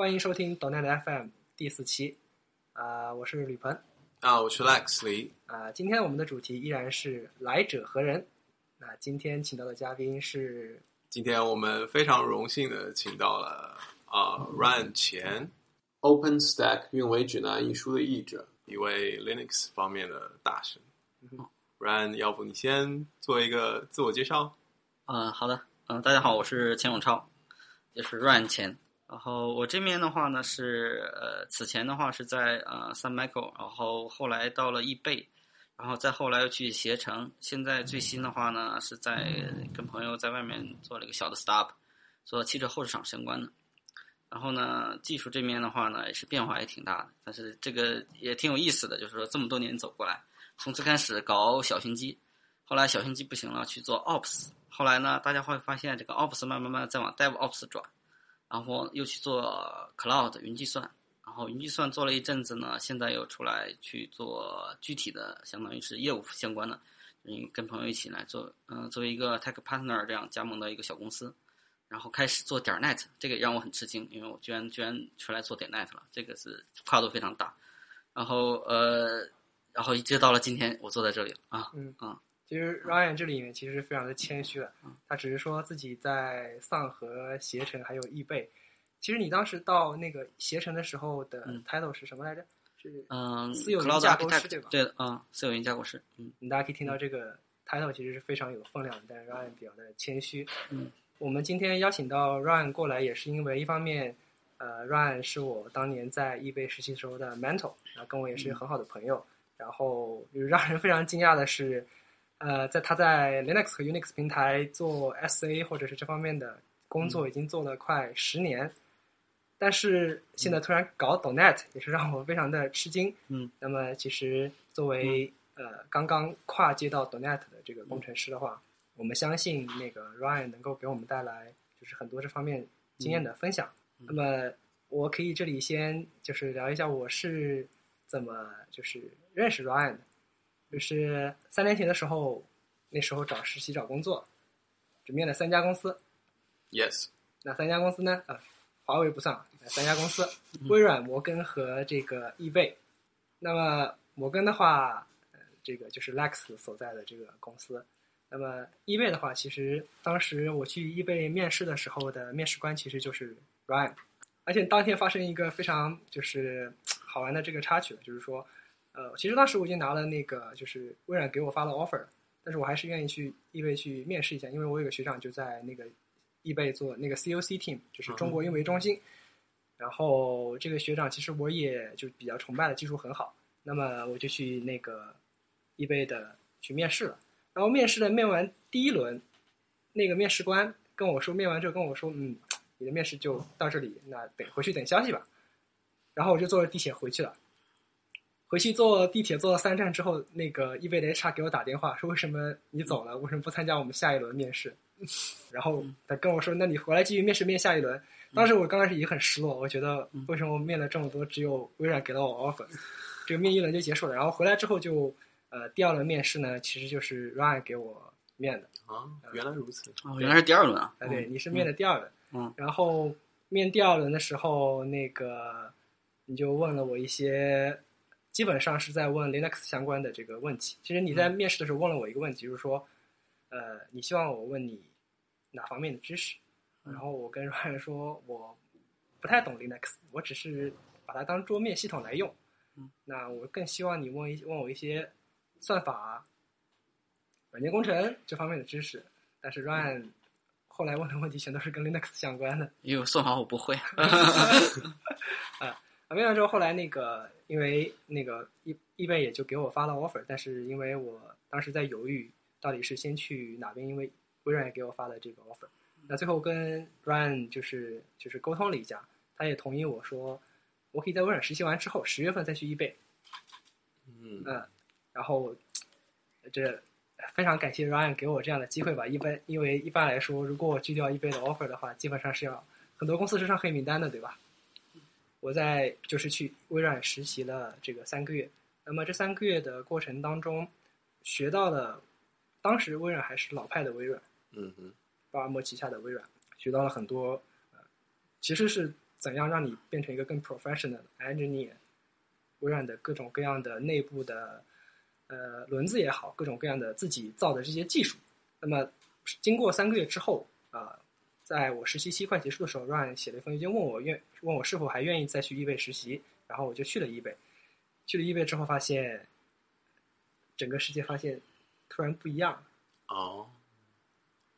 欢迎收听 DONET FM 第四期，啊、我是吕鹏，啊，我是 Lex 李。啊、今天我们的主题依然是来者何人？那今天请到的嘉宾是今天我们非常荣幸的请到了啊、Ryan 钱，OpenStack 运维指南一书的译者。一位 Linux 方面的大神嗯。Ryan，要不你先做一个自我介绍？嗯，好的，嗯，大家好，我是钱永超，也是 Ryan 钱。然后我这边的话呢是呃，此前的话是在呃 Sun Micro，然后后来到了易贝，然后再后来又去携程，现在最新的话呢是在跟朋友在外面做了一个小的 startup，做汽车后市场相关的。然后呢，技术这边的话呢也是变化也挺大的，但是这个也挺有意思的，就是说这么多年走过来，从最开始搞小型机，后来小型机不行了，去做 Ops。后来呢，大家会发现这个 Ops 慢慢慢再往 DevOps 转，然后又去做 Cloud 云计算，然后云计算做了一阵子呢，现在又出来去做具体的，相当于是业务相关的，嗯，跟朋友一起来做，嗯、作为一个 Tech Partner 这样加盟的一个小公司，然后开始做点 Net，这个也让我很吃惊，因为我居然居然出来做点 Net 了，这个是跨度非常大，然后呃，然后一直到了今天，我坐在这里了啊，嗯嗯其实 Ryan 这里面其实是非常的谦虚的嗯，他只是说自己在丧和携程还有易贝。其实你当时到那个携程的时候的嗯 title 是什么来着？是嗯私有云架构师对吧对的，嗯，私有云架构师，嗯大家可以听到这个 title 其实是非常有分量的，但是 Ryan 比较的谦虚。嗯，我们今天邀请到 Ryan 过来，也是因为一方面，呃，Ryan 是我当年在易贝实习时候的 mentor，然后跟我也是很好的朋友。然后就是让人非常惊讶的是，呃，在他在 Linux 和 Unix 平台做 SA 或者是这方面的工作，已经做了快十年。但是现在突然搞 .NET，也是让我非常的吃惊。嗯，那么其实作为、呃刚刚跨界到 .NET 的这个工程师的话，我们相信那个 Ryan 能够给我们带来就是很多这方面经验的分享。嗯那么我可以这里先就是聊一下我是怎么就是认识 Ryan 的，就是三年前的时候，那时候找实习找工作，只面了三家公司，Yes，哪三家公司呢？呃，华为不算啊，三家公司：微软、摩根和这个易贝。那么摩根的话，呃，这个就是 Lex 所在的这个公司。那么易贝的话，其实当时我去易贝面试的时候的面试官其实就是 Ryan，而且当天发生一个非常就是 好玩的这个插曲，就是说，呃，其实当时我已经拿了那个就是微软给我发了 offer，但是我还是愿意去易贝去面试一下，因为我有个学长就在那个易贝做那个 COC team，就是中国运维中心。然后这个学长其实我也就比较崇拜的，技术很好。那么我就去那个易贝的去面试了。然后面试的面完第一轮，那个面试官跟我说，面完之后跟我说，嗯，你的面试就到这里，那等回去等消息吧。然后我就坐着地铁回去了。回去坐地铁坐了三站之后，那个易贝的 HR 给我打电话说：“为什么你走了？为什么不参加我们下一轮面试？”然后他跟我说：“那你回来继续面试，面下一轮。”当时我刚开始也很失落，我觉得为什么我面了这么多，只有微软给了我 offer，这个面一轮就结束了。然后回来之后就，呃，第二轮面试呢，其实就是 Ryan 给我面的。啊，原来如此。哦，原来是第二轮啊，啊，对，你是面的第二轮。嗯然后面第二轮的时候，那个你就问了我一些，基本上是在问 Linux 相关的这个问题。其实你在面试的时候问了我一个问题，就是说，呃，你希望我问你哪方面的知识？然后我跟 Ryan 说，我不太懂 Linux，我只是把它当桌面系统来用。嗯那我更希望你问一问我一些算法、软件工程这方面的知识。但是 Ryan 后来问的问题全都是跟 Linux 相关的。因为算法我不会，啊，问完之后，后来那个因为那个易易贝也就给我发了 offer，但是因为我当时在犹豫到底是先去哪边，因为微软也给我发了这个 offer，那最后跟 Ryan 就是就是沟通了一下，他也同意我说我可以在微软实习完之后十月份再去易贝，嗯嗯，然后这非常感谢 Ryan 给我这样的机会吧。一般因为一般来说，如果我拒掉易贝的 offer 的话，基本上是要很多公司是上黑名单的，对吧？我在就是去微软实习了这个三个月，那么这三个月的过程当中，学到了当时微软还是老派的微软，嗯哼，巴尔默旗下的微软，学到了很多，呃，其实是怎样让你变成一个更 professional 的 engineer。微软的各种各样的内部的呃轮子也好，各种各样的自己造的这些技术。那么经过三个月之后啊、在我实习期快结束的时候，Ryan 写了一封邮件问我愿问我是否还愿意再去易贝实习，然后我就去了易贝。去了易贝之后，发现整个世界发现突然不一样了，哦，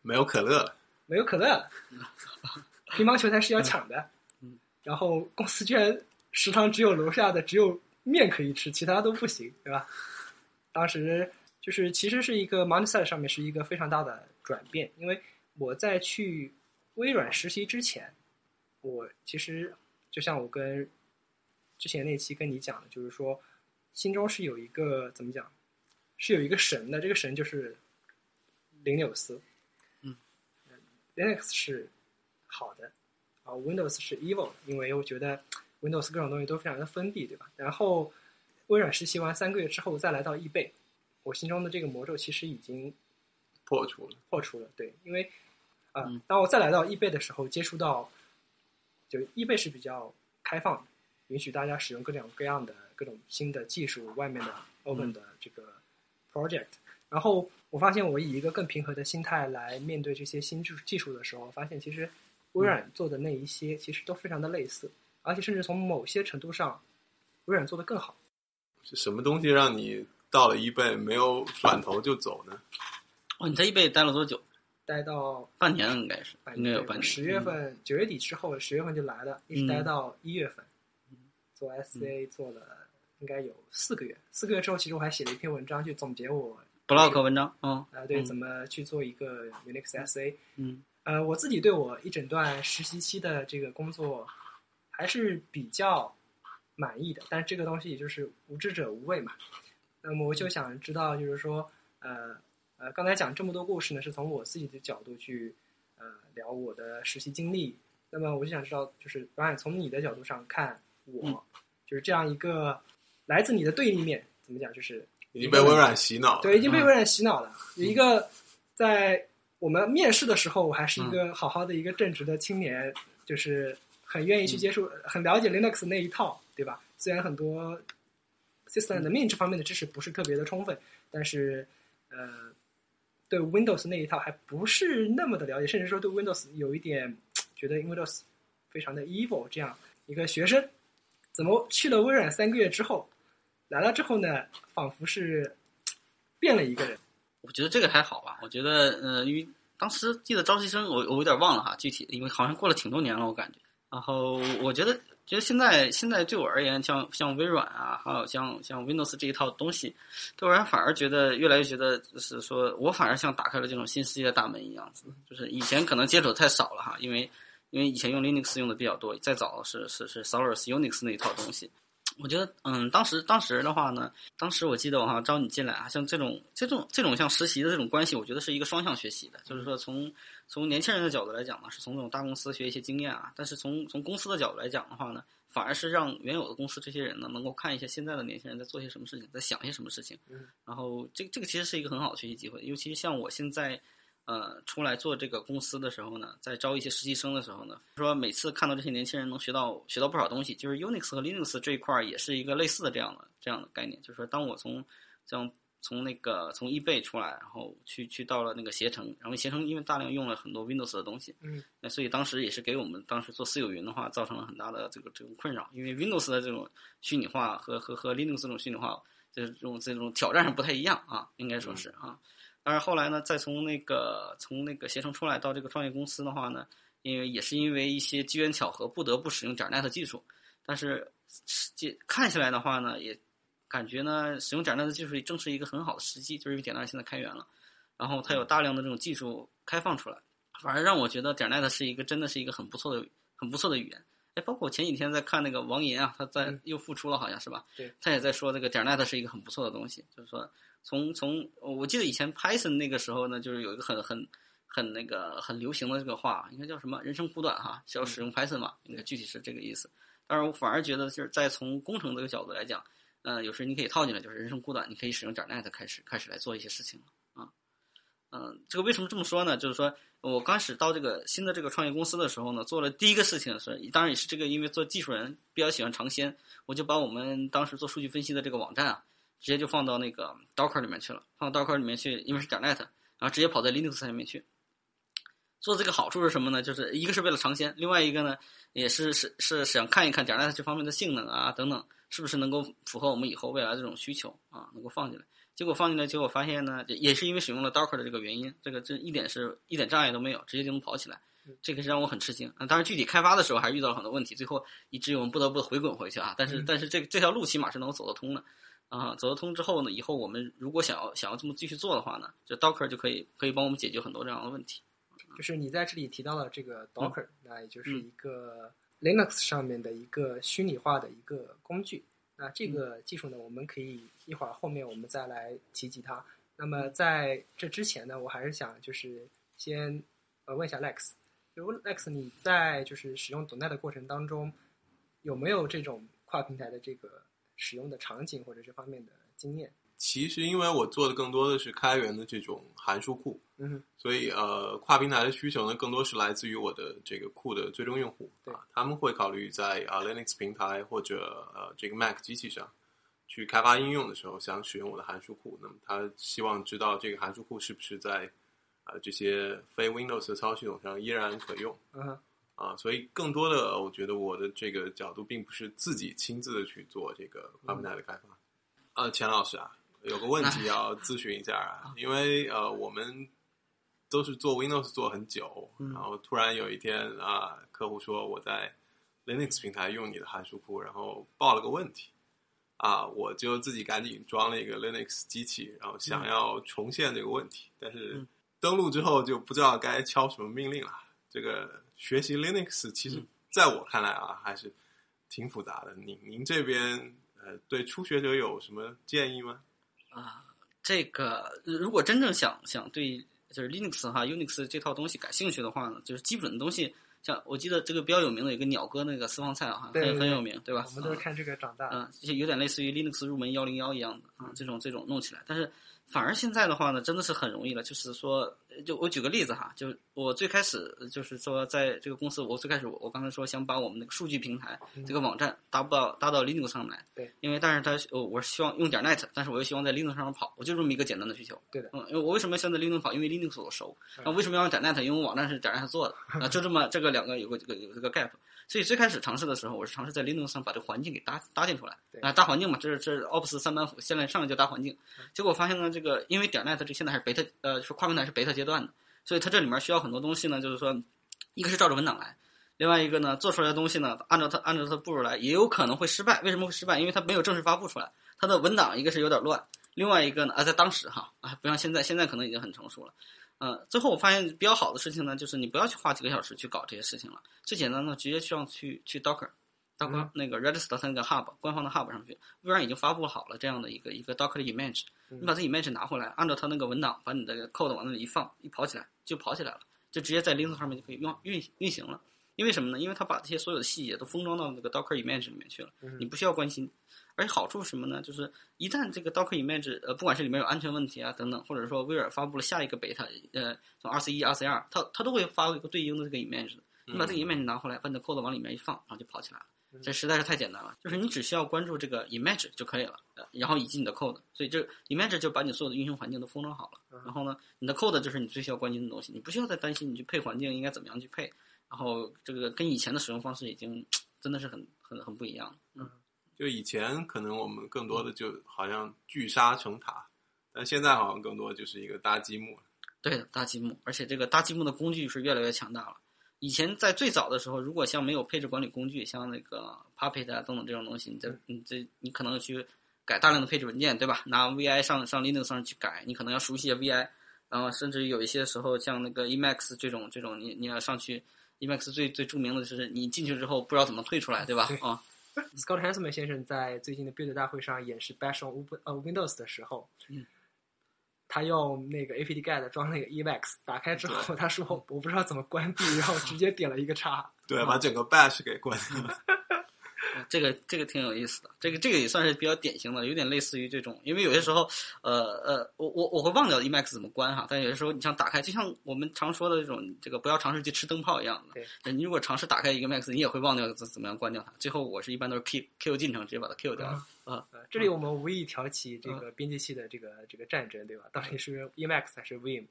没有可乐了，没有可乐了，乒乓球台是要抢的嗯，然后公司居然食堂只有楼下的只有面可以吃，其他都不行，对吧？当时就是其实是一个 mindset 上面是一个非常大的转变，因为我在去微软实习之前，我其实就像我跟之前那期跟你讲的，就是说心中是有一个怎么讲，是有一个神的，这个神就是林纽斯，嗯，Linux 是好的，啊，Windows 是 evil，因为我觉得 Windows 各种东西都非常的封闭，对吧？然后微软实习完三个月之后再来到易贝，我心中的这个魔咒其实已经破除了。破除了，对，因为啊、嗯当我再来到易贝的时候，接触到，就易贝是比较开放的，允许大家使用各种各样的各种新的技术，外面的 open 的这个 project，、然后我发现我以一个更平和的心态来面对这些新技术技术的时候，发现其实微软做的那一些其实都非常的类似，而且甚至从某些程度上，微软做的更好。是什么东西让你到了一倍没有转头就走呢？哦，你在易贝待了多久？待到半年应该是，应该有半年。十月份、九、月底之后，十月份就来了，一直待到一月份，做 SCA 做了应该有四个月。四个月之后，其实我还写了一篇文章去总结我 blog 文章，嗯啊、对嗯怎么去做一个 Unix SA。嗯呃，我自己对我一整段实习期的这个工作还是比较满意的，但是这个东西就是无知者无畏嘛。那么我就想知道，就是说，呃呃，刚才讲这么多故事呢，是从我自己的角度去呃聊我的实习经历。那么我就想知道，就是 Ryan 从你的角度上看我，嗯就是这样一个来自你的对立面，怎么讲？就是已经被微软洗脑了。对，已经被嗯微软洗脑了。有一个在我们面试的时候，我还是一个好好的一个正直的青年，就是很愿意去接触、很了解 Linux 那一套，对吧？虽然很多 system admin 这方面的知识不是特别的充分，但是呃，对 Windows 那一套还不是那么的了解，甚至说对 Windows 有一点觉得 Windows 非常的 evil 这样一个学生，怎么去了微软三个月之后，来了之后呢，仿佛是变了一个人。我觉得这个还好吧。我觉得，呃，因为当时记得招新生，我我有点忘了哈，具体，因为好像过了挺多年了，我感觉。然后我觉得，其实现在现在对我而言，像像微软啊，还有像像 Windows 这一套东西，对我而言反而觉得越来越觉得，就是说我反而像打开了这种新世界的大门一样子。就是以前可能接触的太少了哈，因为因为以前用 Linux 用的比较多，再早是是是 Solaris Unix 那一套东西。我觉得，嗯，当时当时的话呢，当时我记得我好像招你进来啊，像这种这种这种像实习的这种关系，我觉得是一个双向学习的，就是说从从年轻人的角度来讲呢，是从这种大公司学一些经验啊，但是从从公司的角度来讲的话呢，反而是让原有的公司这些人呢，能够看一下现在的年轻人在做些什么事情，在想些什么事情嗯，然后这这个其实是一个很好的学习机会，尤其像我现在。呃，出来做这个公司的时候呢，在招一些实习生的时候呢，说每次看到这些年轻人能学到学到不少东西，就是 Unix 和 Linux 这一块儿也是一个类似的这样的这样的概念，就是说，当我从这样从那个从易贝出来，然后去去到了那个携程，然后携程因为大量用了很多 Windows 的东西，嗯，那所以当时也是给我们当时做私有云的话，造成了很大的这个这种困扰，因为 Windows 的这种虚拟化和和和 Linux 这种虚拟化，这种这种挑战上不太一样啊，应该说是啊。但是后来呢，再从那个从那个携程出来到这个创业公司的话呢，因为也是因为一些机缘巧合，不得不使用点 .NET 技术。但是这看起来的话呢，也感觉呢，使用点 .NET 技术正是一个很好的时机，就是因为点 .NET 现在开源了，然后它有大量的这种技术开放出来，反而让我觉得点 .NET 是一个真的是一个很不错的很不错的语言。哎，包括我前几天在看那个王岩啊，他在嗯又复出了，好像是吧？对，他也在说这个点 .NET 是一个很不错的东西，就是说从从我记得以前 Python 那个时候呢，就是有一个很很很那个很流行的这个话，应该叫什么“人生苦短”哈，需要使用 Python 嘛，应该具体是这个意思。当然，我反而觉得就是在从工程这个角度来讲，呃，有时你可以套进来，就是人生苦短，你可以使用 .NET 开始开始来做一些事情了啊。嗯，这个为什么这么说呢？就是说我刚开始到这个新的这个创业公司的时候呢，做了第一个事情是，当然也是这个，因为做技术人比较喜欢尝鲜，我就把我们当时做数据分析的这个网站啊，直接就放到那个 Docker 里面去了，放到 Docker 里面去，因为是点 net，然后直接跑在 Linux 上面去。做这个好处是什么呢？就是一个是为了尝鲜，另外一个呢，也是是是想看一看点 net 这方面的性能啊等等，是不是能够符合我们以后未来这种需求啊，能够放进来。结果放进来，结果发现呢，也是因为使用了 Docker 的这个原因，这个这一点是一点障碍都没有，直接就能跑起来。这个是让我很吃惊啊。当然，具体开发的时候还是遇到了很多问题，最后以至于我们不得不回滚回去啊。但是，但是这这条路起码是能够走得通的啊。走得通之后呢，以后我们如果想要想要这么继续做的话呢，就 Docker 就可以可以帮我们解决很多这样的问题。就是你在这里提到了这个 Docker，那也就是一个 Linux 上面的一个虚拟化的一个工具。那这个技术呢，我们可以一会儿后面我们再来提及它。那么在这之前呢，我还是想就是先呃问一下 Lex，就 Lex 你在就是使用 .NET 的过程当中，有没有这种跨平台的这个使用的场景或者这方面的经验？其实因为我做的更多的是开源的这种函数库，嗯，所以呃，跨平台的需求呢，更多是来自于我的这个库的最终用户，对啊，他们会考虑在啊 Linux 平台或者呃这个 Mac 机器上去开发应用的时候，想使用我的函数库，那么他希望知道这个函数库是不是在啊、这些非 Windows 的操作系统上依然可用嗯哼，啊，所以更多的我觉得我的这个角度并不是自己亲自的去做这个跨平台的开发。呃，钱老师啊，有个问题要咨询一下啊，因为呃我们都是做 Windows 做很久，嗯然后突然有一天啊，客户说我在 Linux 平台用你的函数库，然后报了个问题。啊，我就自己赶紧装了一个 Linux 机器，然后想要重现这个问题，但是嗯登录之后就不知道该敲什么命令了。这个学习 Linux 其实嗯在我看来啊，还是挺复杂的。您您这边呃，对初学者有什么建议吗？啊，这个如果真正想想对就是 Linux 哈 Unix 这套东西感兴趣的话呢，就是基本的东西，像我记得这个比较有名的有个鸟哥那个私房菜啊，很很有名，对吧？我们都是看这个长大的。嗯，就有点类似于 Linux 入门幺零幺一样的啊，这种这种弄起来。但是反而现在的话呢，真的是很容易了。就是说，就我举个例子哈，就我最开始就是说，在这个公司，我最开始我我刚才说想把我们那个数据平台这个网站搭不到搭到 Linux 上来，对，因为但是它我我是希望用点 net，但是我又希望在 Linux 上面跑，我就这么一个简单的需求。对的嗯，因为我为什么想在 Linux 跑？因为 Linux 我熟。那为什么要用点 net？因为我网站是点 net 做的啊，就这么这个两个有个这个有这个 gap。所以最开始尝试的时候，我是尝试在 Linux 上把这个环境给搭搭建出来对啊，大环境嘛，这是这是 Office 三板斧，现在上来就搭环境。结果发现呢，这个因为点 net 这现在还是 beta 呃，是跨平台是 beta 阶段的，所以它这里面需要很多东西呢，就是说，一个是照着文档来，另外一个呢，做出来的东西呢，按照它按照它的步骤来，也有可能会失败。为什么会失败？因为它没有正式发布出来，它的文档一个是有点乱，另外一个呢，啊，在当时哈啊，不像现在，现在可能已经很成熟了。呃，最后我发现比较好的事情呢，就是你不要去花几个小时去搞这些事情了，最简单的直接上去去 Docker。Docker 嗯那个 Redis 它那个 Hub 官方的 Hub 上去，微软已经发布好了这样的一个一个 Docker 的 image，嗯你把这 image 拿回来，按照它那个文档，把你的 code 往那里一放，一跑起来就跑起来了，就直接在 Linux 上面就可以用运运行了。因为什么呢？因为它把这些所有的细节都封装到那个 Docker image 里面去了，嗯你不需要关心。而且好处是什么呢？就是一旦这个 Docker image 呃，不管是里面有安全问题啊等等，或者说微软发布了下一个 beta，呃，从 RC 一、RC 二，它它都会发一个对应的这个 image。你把这个 image 拿回来，把你的 code 往里面一放，然后就跑起来了。这实在是太简单了，就是你只需要关注这个 image 就可以了，呃然后以及你的 code，所以这 image 就把你所有的运行环境都封装好了。然后呢，你的 code 就是你最需要关心的东西，你不需要再担心你去配环境应该怎么样去配。然后这个跟以前的使用方式已经 真的是很很很不一样了。嗯，就以前可能我们更多的就好像聚沙成塔，但现在好像更多就是一个搭积木。对的，搭积木，而且这个搭积木的工具是越来越强大了。以前在最早的时候，如果像没有配置管理工具，像那个 Puppet 啊等等这种东西，你这你这你可能去改大量的配置文件，对吧？拿 VI 上上 Linux 上去改，你可能要熟悉一下 VI，然后甚至有一些时候像那个 Emacs 这种这种，你你要上去 Emacs 最最著名的就是你进去之后不知道怎么退出来，对吧？对啊，Scott Hanselman 先生在最近的 Build 大会上演示 Bash on Windows 的时候，嗯他用那个 apt-get 装了一个 Emacs，打开之后他说我不知道怎么关闭，然后直接点了一个叉。对，啊把整个 bash 给关掉了。呃这个这个挺有意思的，这个这个也算是比较典型的，有点类似于这种，因为有些时候，呃呃，我我我会忘掉 Emacs 怎么关哈，但有些时候你像打开，就像我们常说的这种这个不要尝试去吃灯泡一样的，对，你如果尝试打开一个 Max，你也会忘掉怎怎么样关掉它。最后我是一般都是 Q Q 进程直接把它 Q 掉了啊。呃，这里我们无意挑起这个编辑器的这个这个战争，对吧？到底是 Emacs 还是 Vim？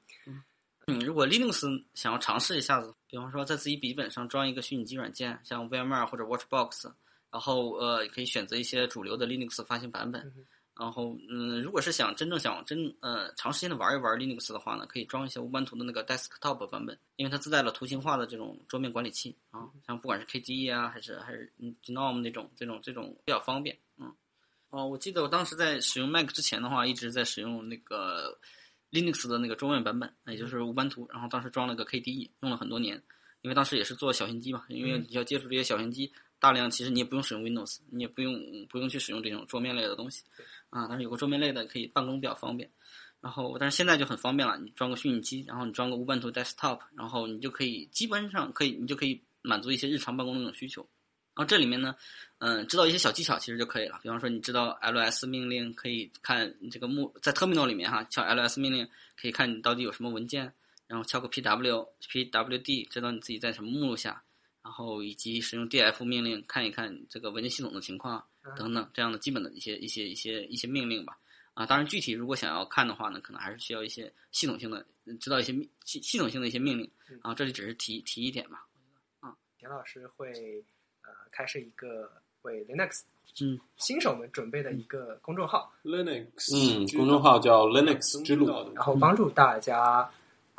嗯，如果 Linux 想要尝试一下子，比方说在自己笔记本上装一个虚拟机软件，像 VMware 或者 Watchbox，然后呃可以选择一些主流的 Linux 发行版本。然后嗯，如果是想真正想真呃长时间的玩一玩 Linux 的话呢，可以装一些无班图的那个 Desktop 版本，因为它自带了图形化的这种桌面管理器啊，像不管是 KDE 啊还是还是嗯 GNOME 那种这种这种比较方便。嗯，哦，我记得我当时在使用 Mac 之前的话，一直在使用那个。Linux 的那个桌面版本，也就是无班图，然后当时装了个 KDE，用了很多年，因为当时也是做小型机嘛，因为你要接触这些小型机，大量其实你也不用使用 Windows，你也不用不用去使用这种桌面类的东西，啊，但是有个桌面类的可以办公比较方便，然后但是现在就很方便了，你装个虚拟机，然后你装个 Ubuntu Desktop，然后你就可以基本上可以，你就可以满足一些日常办公的那种需求。然后这里面呢，嗯，知道一些小技巧其实就可以了。比方说，你知道 ls 命令可以看这个目在 terminal 里面哈，敲 ls 命令可以看你到底有什么文件，然后敲个 pw pwd 知道你自己在什么目录下，然后以及使用 df 命令看一看这个文件系统的情况等等这样的基本的一些一些一些一些命令吧。啊，当然具体如果想要看的话呢，可能还是需要一些系统性的知道一些系系统性的一些命令。啊，这里只是提提一点吧。啊，田老师会呃。开设一个为 Linux 嗯新手们准备的一个公众号，Linux 嗯，公众号叫 Linux 之路，然后帮助大家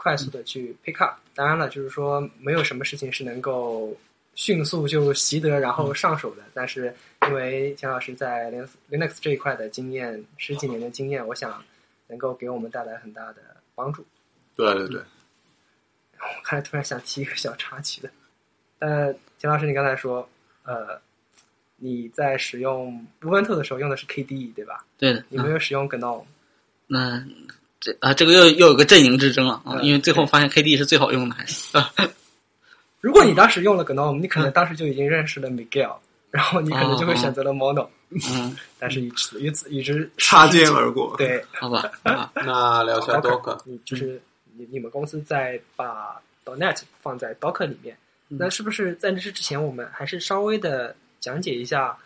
快速的去 pick up。当然了，就是说没有什么事情是能够迅速就习得然后上手的。但是因为钱老师在 Linux Linux 这一块的经验十几年的经验，我想能够给我们带来很大的帮助。对对对。我看来突然想提一个小插曲的，呃，钱老师，你刚才说。呃，你在使用 Ubuntu 的时候用的是 KDE 对吧？对的。你没有使用 GNOME？那这啊，这个又又有个阵营之争了啊！因为最后发现 KDE 是最好用的，还是？如果你当时用了 GNOME，你可能当时就已经认识了 Miguel，然后你可能就会选择了 Mono。嗯。但是与此与此与之擦肩而过。对，好吧。那聊下 Docker，你就是你你们公司在把 .NET 放在 Docker 里面。那是不是在这之前，我们还是稍微的讲解一下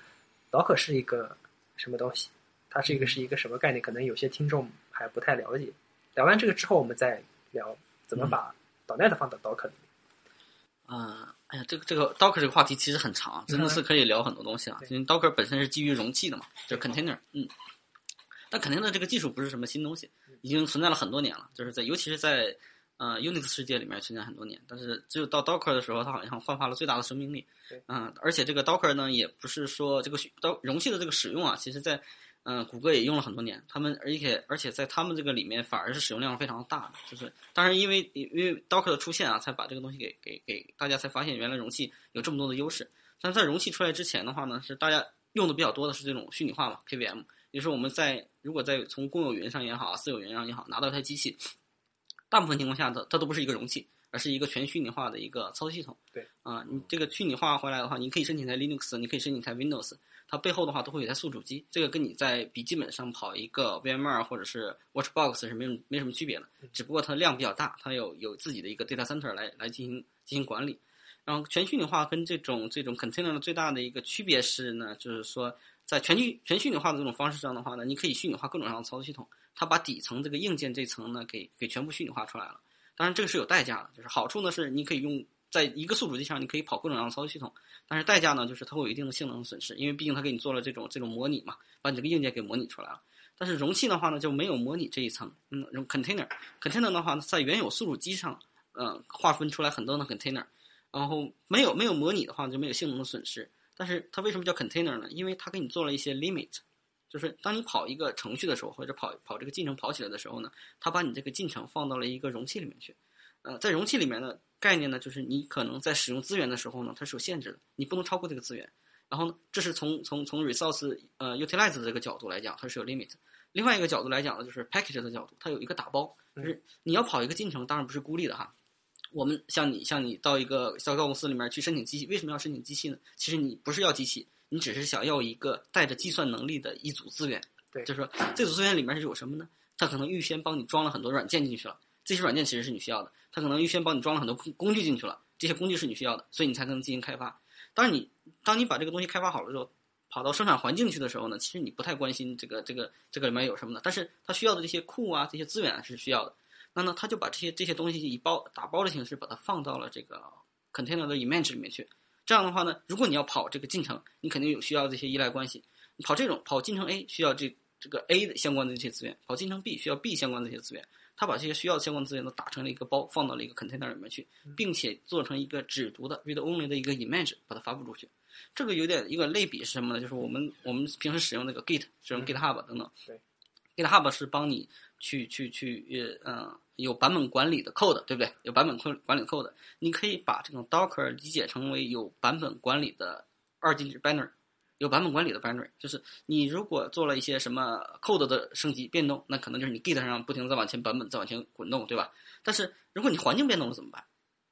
，Docker 是一个什么东西？它是一个是一个什么概念？可能有些听众还不太了解。聊完这个之后，我们再聊怎么把 .NET 放到 Docker 里面。啊，哎呀，这个这个 Docker 这个话题其实很长，真的是可以聊很多东西啊。因为 Docker 本身是基于容器的嘛，就是 container。嗯，但 container 这个技术不是什么新东西，已经存在了很多年了，就是在尤其是在。呃，Unix 世界里面存在很多年，但是只有到 Docker 的时候，它好像焕发了最大的生命力。嗯，而且这个 Docker 呢，也不是说这个刀容器的这个使用啊，其实在嗯谷歌也用了很多年。他们而且而且在他们这个里面反而是使用量非常大的，就是当然因为因为 Docker 的出现啊，才把这个东西给给给大家才发现原来容器有这么多的优势。但在容器出来之前的话呢，是大家用的比较多的是这种虚拟化嘛，KVM，也就是我们在如果在从公有云上也好，私有云上也好，拿到一台机器。大部分情况下，它它都不是一个容器，而是一个全虚拟化的一个操作系统。对啊，你这个虚拟化回来的话，你可以申请台 Linux，你可以申请台 Windows，它背后的话都会有台宿主机。这个跟你在笔记本上跑一个 VMware 或者是 Watchbox 是没没什么区别的，只不过它的量比较大，它有有自己的一个 data center 来来进行进行管理。然后全虚拟化跟这种这种 container 的最大的一个区别是呢，就是说在全虚全虚拟化的这种方式上的话呢，你可以虚拟化各种各样的操作系统。它把底层这个硬件这层呢，给给全部虚拟化出来了。当然，这个是有代价的。就是好处呢，是你可以用在一个宿主机上，你可以跑各种各样的操作系统。但是代价呢，就是它会有一定的性能损失，因为毕竟它给你做了这种这种模拟嘛，把你这个硬件给模拟出来了。但是容器的话呢，就没有模拟这一层。嗯，container，container 的话呢，在原有宿主机上，呃，划分出来很多的 container，然后没有没有模拟的话，就没有性能的损失。但是它为什么叫 container 呢？因为它给你做了一些 limit。就是当你跑一个程序的时候，或者跑跑这个进程跑起来的时候呢，它把你这个进程放到了一个容器里面去。呃，在容器里面的概念呢，就是你可能在使用资源的时候呢，它是有限制的，你不能超过这个资源。然后呢，这是从从从 resource 呃 utilize 的这个角度来讲，它是有 limit。另外一个角度来讲呢，就是 package 的角度，它有一个打包，就是你要跑一个进程，当然不是孤立的哈。我们像你像你到一个销售公司里面去申请机器，为什么要申请机器呢？其实你不是要机器。你只是想要一个带着计算能力的一组资源。对就是说这组资源里面是有什么呢？它可能预先帮你装了很多软件进去了，这些软件其实是你需要的。它可能预先帮你装了很多工工具进去了，这些工具是你需要的，所以你才能进行开发。当然你当你把这个东西开发好了之后，跑到生产环境去的时候呢，其实你不太关心这个这个这个里面有什么的，但是它需要的这些库啊这些资源是需要的。那呢，他就把这些这些东西以包打包的形式把它放到了这个 container 的 image 里面去。这样的话呢，如果你要跑这个进程，你肯定有需要这些依赖关系。你跑这种跑进程 A 需要这这个 A 的相关的这些资源，跑进程 B 需要 B 相关的这些资源。他把这些需要相关资源都打成了一个包，放到了一个 container 里面去，并且做成一个只读的 read only 的一个 image，把它发布出去。这个有点一个类比是什么呢？就是我们我们平时使用那个 Git，使用 GitHub 等等。对，GitHub 是帮你去去去呃嗯有版本管理的 code，对不对？有版本管管理的 code，你可以把这种 Docker 理解成为有版本管理的二进制 binary。有版本管理的 binary，就是你如果做了一些什么 code 的升级变动，那可能就是你 Git 上不停的在往前版本在往前滚动，对吧？但是如果你环境变动了怎么办？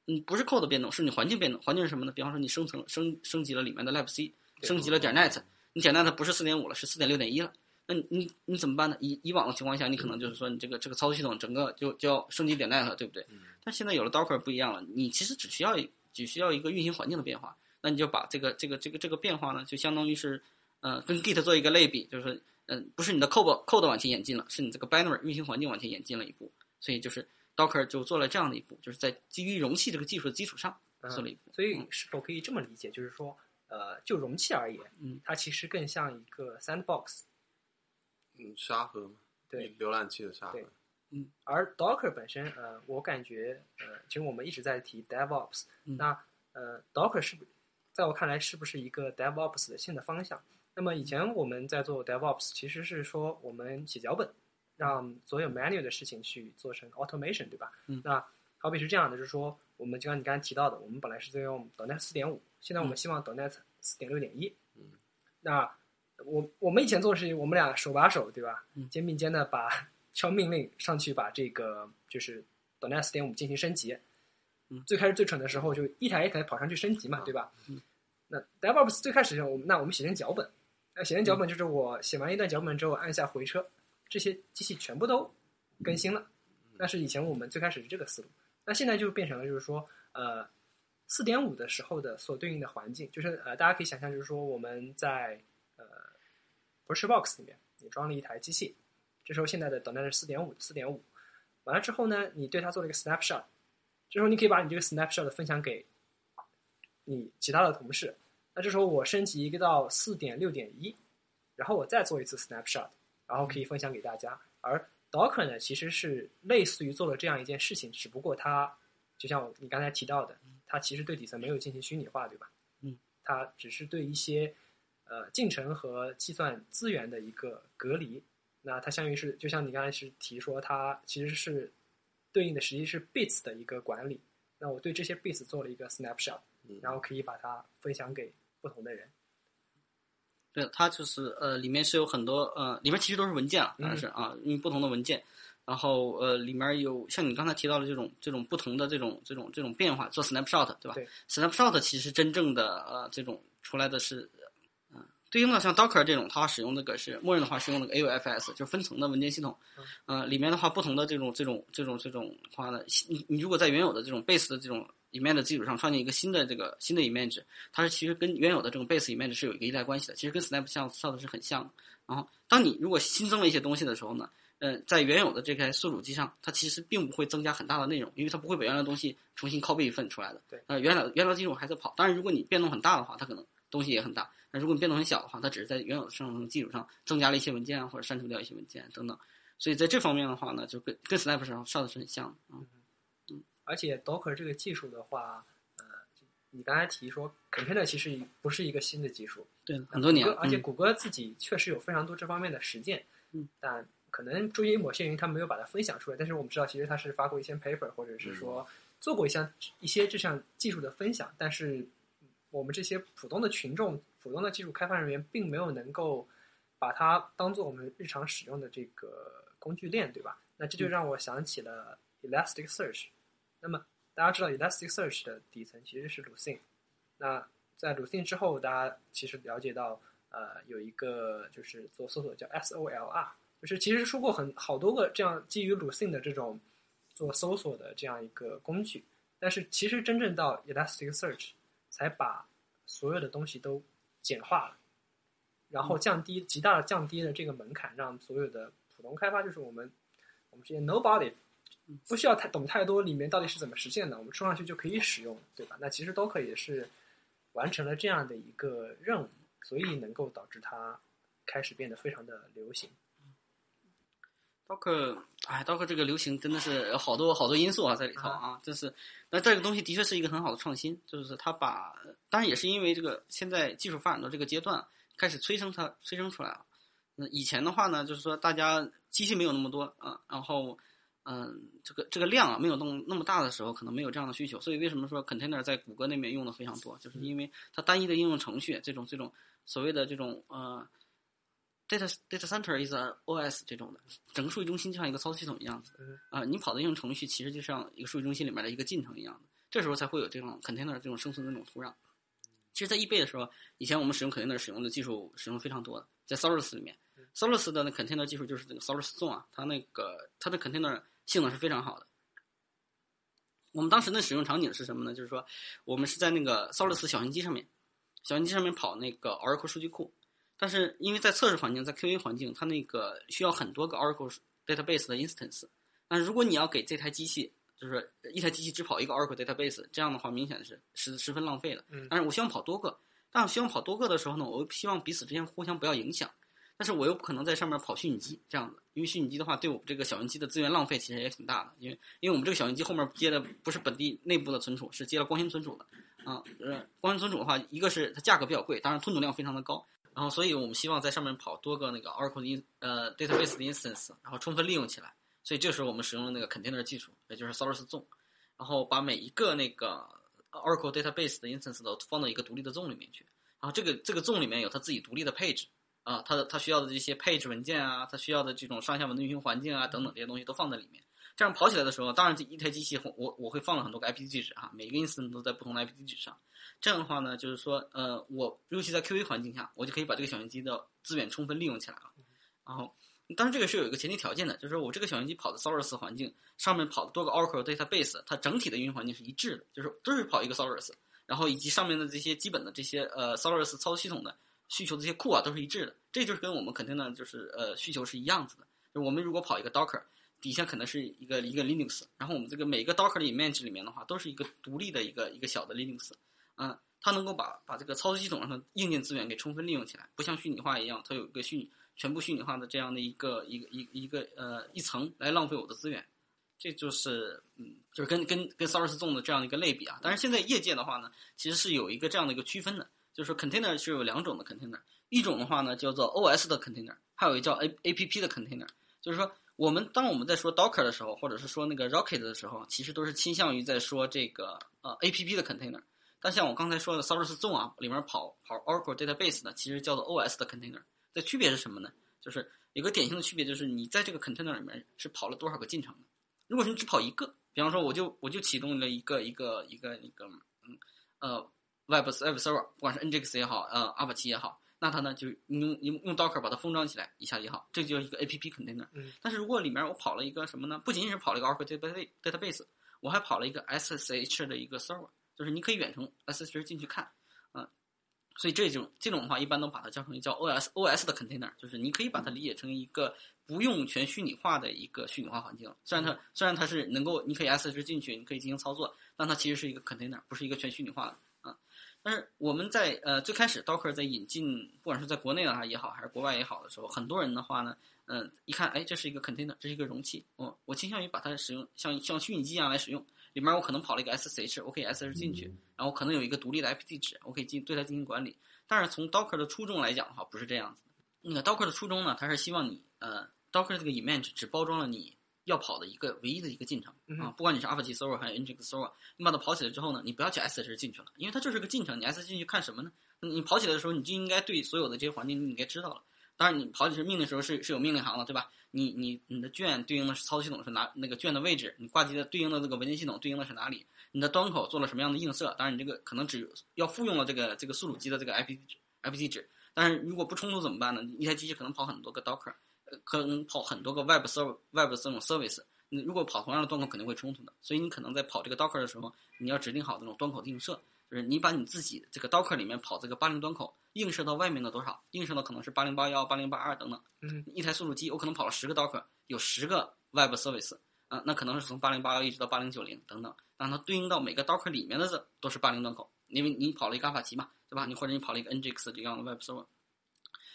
嗯，不是 code 变动，是你环境变动。环境是什么呢？比方说你生成升升级了里面的 libc，升级了点 net，你点 net 不是四点五了，是四点六点一了。那你你你怎么办呢？以以往的情况下，你可能就是说你这个这个操作系统整个就就要升级点 net，对不对？但现在有了 Docker 不一样了，你其实只需要只需要一个运行环境的变化。那你就把这个这个这个这个变化呢，就相当于是，呃，跟 Git 做一个类比，就是说，嗯、不是你的 code code 往前演进了，是你这个 binary 运行环境往前演进了一步，所以就是 Docker 就做了这样的一步，就是在基于容器这个技术的基础上做了一步。所以是否可以这么理解，就是说，呃，就容器而言，嗯，它其实更像一个 sandbox，嗯，沙盒嘛，对，浏览器的沙盒。嗯。而 Docker 本身，呃，我感觉，呃，其实我们一直在提 DevOps，、嗯。那呃，Docker 是不，在我看来是不是一个 DevOps 的新的方向？那么以前我们在做 DevOps，其实是说我们写脚本，让所有 manual 的事情去做成 automation，对吧？嗯那好比是这样的，就是说，我们就像你刚才提到的，我们本来是在用 .NET 四点五，现在我们希望 .NET 四点六点一。嗯，那我我们以前做的事情，我们俩手把手，对吧？嗯肩并肩的把 敲命令上去，把这个就是 .NET 四点五进行升级。嗯。最开始最蠢的时候，就一台一台跑上去升级嘛，对吧？嗯。那 DevOps 最开始我们那我们写成脚本，那写成脚本就是我写完一段脚本之后按下回车，这些机器全部都更新了。那是以前我们最开始是这个思路，那现在就变成了就是说，呃，四点五的时候的所对应的环境，就是呃，大家可以想象，就是说我们在呃 VirtualBox 里面你装了一台机器，这时候现在的等待是四点五，四点五，完了之后呢，你对它做了一个 snapshot，这时候你可以把你这个 snapshot 分享给你其他的同事，那这时候我升级一个到四点六点一，然后我再做一次 snapshot，然后可以分享给大家。而 Docker 呢，其实是类似于做了这样一件事情，只不过它就像你刚才提到的，它其实对底层没有进行虚拟化，对吧？嗯，它只是对一些呃进程和计算资源的一个隔离。那它相当于是，就像你刚才是提说，它其实是对应的实际是 bits 的一个管理。那我对这些 bits 做了一个 snapshot，嗯然后可以把它分享给不同的人。对，它就是呃，里面是有很多呃，里面其实都是文件了，当然是啊，因为不同的文件，然后呃，里面有像你刚才提到的这种这种不同的这种这种这种变化，做 snapshot 对吧？对 snapshot 其实真正的呃这种出来的是，嗯、对应的像 Docker 这种，它使用那个是默认的话是用那个 AUFS，就是分层的文件系统，呃，里面的话不同的这种这种这种这种话呢，你你如果在原有的这种 base 的这种 image 的基础上创建一个新的这个新的 image，它是其实跟原有的这种 base image 是有一个依赖关系的，其实跟 snapshot 是很像的。然后，当你如果新增了一些东西的时候呢，呃，在原有的这台宿主机上，它其实并不会增加很大的内容，因为它不会把原来的东西重新 copy 一份出来的。对，呃，原来原来的技术还在跑。当然，如果你变动很大的话，它可能东西也很大。那如果你变动很小的话，它只是在原有的上层基础上增加了一些文件啊，或者删除掉一些文件等等。所以在这方面的话呢，就跟跟 snapshot 是很像的嗯。而且 Docker 这个技术的话，呃，你刚才提说 container 其实不是一个新的技术，对，很多年而且谷歌自己确实有非常多这方面的实践，嗯，但可能出于某些原因，他没有把它分享出来。但是我们知道，其实他是发过一些 paper，或者是说做过一项一些这项技术的分享，但是我们这些普通的群众、普通的技术开发人员，并没有能够把它当做我们日常使用的这个工具链，对吧？那这就让我想起了 Elasticsearch。那么大家知道 Elasticsearch 的底层其实是 Lucene，那在 Lucene 之后，大家其实了解到，呃，有一个就是做搜索叫 SOLR，就是其实出过很好多个这样基于 Lucene 的这种做搜索的这样一个工具，但是其实真正到 Elasticsearch 才把所有的东西都简化了，然后降低极大的降低了这个门槛，让所有的普通开发，就是我们我们这些 Nobody 不需要太懂太多里面到底是怎么实现的，我们冲上去就可以使用，对吧？那其实都可以是完成了这样的一个任务，所以能够导致它开始变得非常的流行。Docker，哎，Docker 这个流行真的是有好多好多因素啊在里头啊，就是，那这个东西的确是一个很好的创新，就是它把，当然也是因为这个现在技术发展到这个阶段，开始催生它催生出来了。那以前的话呢，就是说大家机器没有那么多啊，然后，嗯，这个这个量啊没有那么那么大的时候，可能没有这样的需求，所以为什么说 container 在谷歌那边用的非常多，就是因为它单一的应用程序这种这种所谓的这种呃。Data data center is a OS 这种的，整个数据中心就像一个操作系统一样子嗯啊、你跑的应用程序其实就像一个数据中心里面的一个进程一样的，这时候才会有这种 container 这种生存的这种土壤。其实，在易贝的时候，以前我们使用 container 使用的技术使用非常多的，在 Solus 里面，Solus 的那 container 技术就是这个 Solus Zone 啊，它那个它的 container 性能是非常好的。我们当时的使用场景是什么呢？就是说，我们是在那个 Solus 小型机上面，小型机上面跑那个 Oracle 数据库，但是因为在测试环境，在 QA 环境，它那个需要很多个 Oracle database 的 instance。那如果你要给这台机器，就是一台机器只跑一个 Oracle database，这样的话明显是十十分浪费的。嗯但是我希望跑多个，但我希望跑多个的时候呢，我又希望彼此之间互相不要影响。但是我又不可能在上面跑虚拟机这样子，因为虚拟机的话，对我们这个小型机的资源浪费其实也挺大的。因为因为我们这个小型机后面接的不是本地内部的存储，是接了光纤存储的。啊，呃，光纤存储的话，一个是它价格比较贵，当然吞吐量非常的高。然后，所以我们希望在上面跑多个那个 Oracle 的呃 database 的 instance，然后充分利用起来。所以这时候我们使用了那个 container 技术，也就是 Solus Zone，然后把每一个那个 Oracle database 的 instance 都放到一个独立的 zone 里面去。然后这个这个 zone 里面有它自己独立的配置啊，它的它需要的这些配置文件啊，它需要的这种上下文的运行环境啊等等这些东西都放在里面。这样跑起来的时候，当然这一台机器我我会放了很多个 IP 地址啊，每个 instance 都在不同的 IP 地址上。这样的话呢，就是说，呃，我尤其在 QA 环境下，我就可以把这个小型机的资源充分利用起来了。然后，当然这个是有一个前提条件的，就是说我这个小型机跑的 Solus 环境上面跑的多个 Oracle database，它整体的运行环境是一致的，就是都是跑一个 Solus，然后以及上面的这些基本的这些呃 Solus 操作系统的需求这些库啊都是一致的。这就是跟我们肯定呢就是呃需求是一样子的。就我们如果跑一个 Docker。底下可能是一个一个 Linux，然后我们这个每个 Docker 的 image 里面的话，都是一个独立的一个一个小的 Linux，啊，它能够把把这个操作系统上的硬件资源给充分利用起来，不像虚拟化一样，它有一个虚拟全部虚拟化的这样的一个一个一一个呃一层来浪费我的资源，这就是嗯，就是跟跟跟 Solus Zone 的这样的一个类比啊。但是现在业界的话呢，其实是有一个这样的一个区分的，就是说 container 是有两种的 container，一种的话呢叫做 OS 的 container，还有一个叫 A A P P 的 container，就是说。我们当我们在说 Docker 的时候，或者是说那个 Rocket 的时候，其实都是倾向于在说这个呃 APP 的 container。但像我刚才说的 Solus Zone 啊，里面跑跑 Oracle database 呢，其实叫做 OS 的 container。这区别是什么呢？就是有个典型的区别，就是你在这个 container 里面是跑了多少个进程。如果说你只跑一个，比方说我就我就启动了一个一个一个一个嗯呃 Web Web Server，不管是 Nginx 也好，呃阿帕奇也好。那它呢，就用用用 Docker 把它封装起来一下也好，这就一个 APP container。嗯。但是如果里面我跑了一个什么呢？不仅仅是跑了一个 Oracle database，我还跑了一个 SSH 的一个 server，就是你可以远程 SSH 进去看，所以这种这种的话，一般都把它叫成叫 OS OS 的 container，就是你可以把它理解成一个不用全虚拟化的一个虚拟化环境。虽然它虽然它是能够你可以 SSH 进去，你可以进行操作，但它其实是一个 container，不是一个全虚拟化的。但是我们在呃最开始 Docker 在引进，不管是在国内啊也好，还是国外也好的时候，很多人的话呢，嗯、呃，一看，哎，这是一个 container，这是一个容器，我我倾向于把它使用像像虚拟机一样来使用，里面我可能跑了一个 SSH，我可以 SSH 进去，然后可能有一个独立的 IP 地址，我可以进对它进行管理。但是从 Docker 的初衷来讲的话，不是这样子的。那个 Docker 的初衷呢，它是希望你呃 Docker 这个 image 只包装了你。要跑的一个唯一的一个进程啊，不管你是 Apache Server 还是 Nginx Server，你把它跑起来之后呢，你不要去 SSH 进去了，因为它就是个进程，你 SSH 进去看什么呢？你跑起来的时候，你就应该对所有的这些环境你应该知道了。当然，你跑起来命令的时候是是有命令行的，对吧？你你你的卷对应的是操作系统是哪那个卷的位置，你挂机的对应的这个文件系统对应的是哪里？你的端口做了什么样的映射？当然，你这个可能只要复用了这个这个宿主机的这个 IP IP 地址，但是如果不冲突怎么办呢？一台机器可能跑很多个 Docker，呃，可能跑很多个 Web server Web 这种 service。你如果跑同样的端口肯定会冲突的，所以你可能在跑这个 Docker 的时候，你要指定好这种端口的映射，就是你把你自己这个 Docker 里面跑这个八零端口映射到外面的多少，映射到可能是八零八幺、八零八二等等。嗯，一台速度机我可能跑了十个 Docker，有十个 Web service，啊，那可能是从八零八幺一直到八零九零等等，让它对应到每个 Docker 里面的这都是八零端口，因为你跑了一个阿帕奇嘛，对吧？你或者你跑了一个 NGX 这样的 Web server，